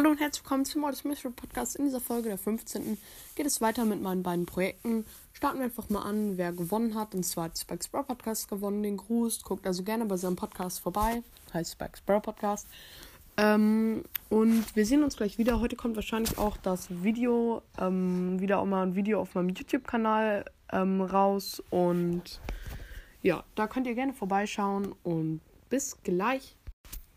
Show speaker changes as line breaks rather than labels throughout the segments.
Hallo und herzlich willkommen zum Mordes Mystery Podcast. In dieser Folge, der 15. geht es weiter mit meinen beiden Projekten. Starten wir einfach mal an, wer gewonnen hat. Und zwar hat Spikes Bro Podcast gewonnen, den Gruß. Guckt also gerne bei seinem Podcast vorbei. Heißt Spikes Bro Podcast. Ähm, und wir sehen uns gleich wieder. Heute kommt wahrscheinlich auch das Video, ähm, wieder auch mal ein Video auf meinem YouTube-Kanal ähm, raus. Und ja, da könnt ihr gerne vorbeischauen. Und bis gleich.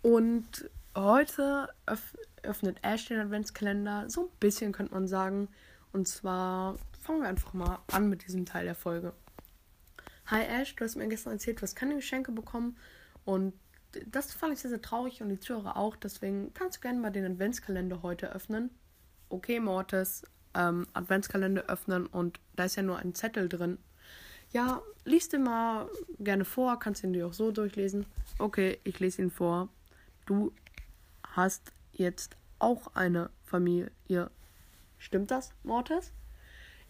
Und heute öff öffnet Ash den Adventskalender. So ein bisschen könnte man sagen. Und zwar fangen wir einfach mal an mit diesem Teil der Folge. Hi Ash, du hast mir gestern erzählt, du hast keine Geschenke bekommen. Und das fand ich sehr, sehr traurig und die Zuhörer auch. Deswegen kannst du gerne mal den Adventskalender heute öffnen. Okay, Mortis, ähm, Adventskalender öffnen und da ist ja nur ein Zettel drin. Ja, liest den mal gerne vor, kannst ihn dir auch so durchlesen. Okay, ich lese ihn vor. Du hast jetzt auch eine Familie. Stimmt das, Mortis?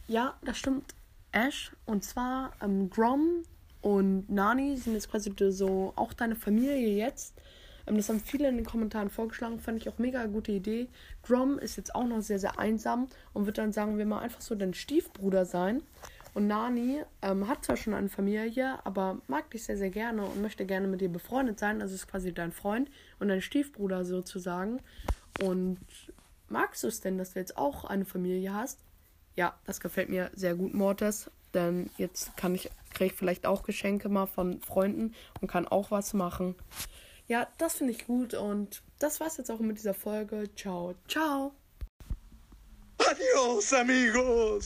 Ja, das stimmt. Ash und zwar ähm, Grom und Nani sind jetzt quasi so auch deine Familie jetzt. Ähm, das haben viele in den Kommentaren vorgeschlagen, fand ich auch mega gute Idee. Grom ist jetzt auch noch sehr, sehr einsam und wird dann, sagen wir mal, einfach so dein Stiefbruder sein. Und Nani ähm, hat zwar schon eine Familie, aber mag dich sehr, sehr gerne und möchte gerne mit dir befreundet sein. Also ist quasi dein Freund und dein Stiefbruder sozusagen. Und magst du es denn, dass du jetzt auch eine Familie hast? Ja, das gefällt mir sehr gut, Mortis. Denn jetzt kann ich, kriege ich vielleicht auch Geschenke mal von Freunden und kann auch was machen. Ja, das finde ich gut und das war's jetzt auch mit dieser Folge. Ciao, ciao.
Adios, amigos.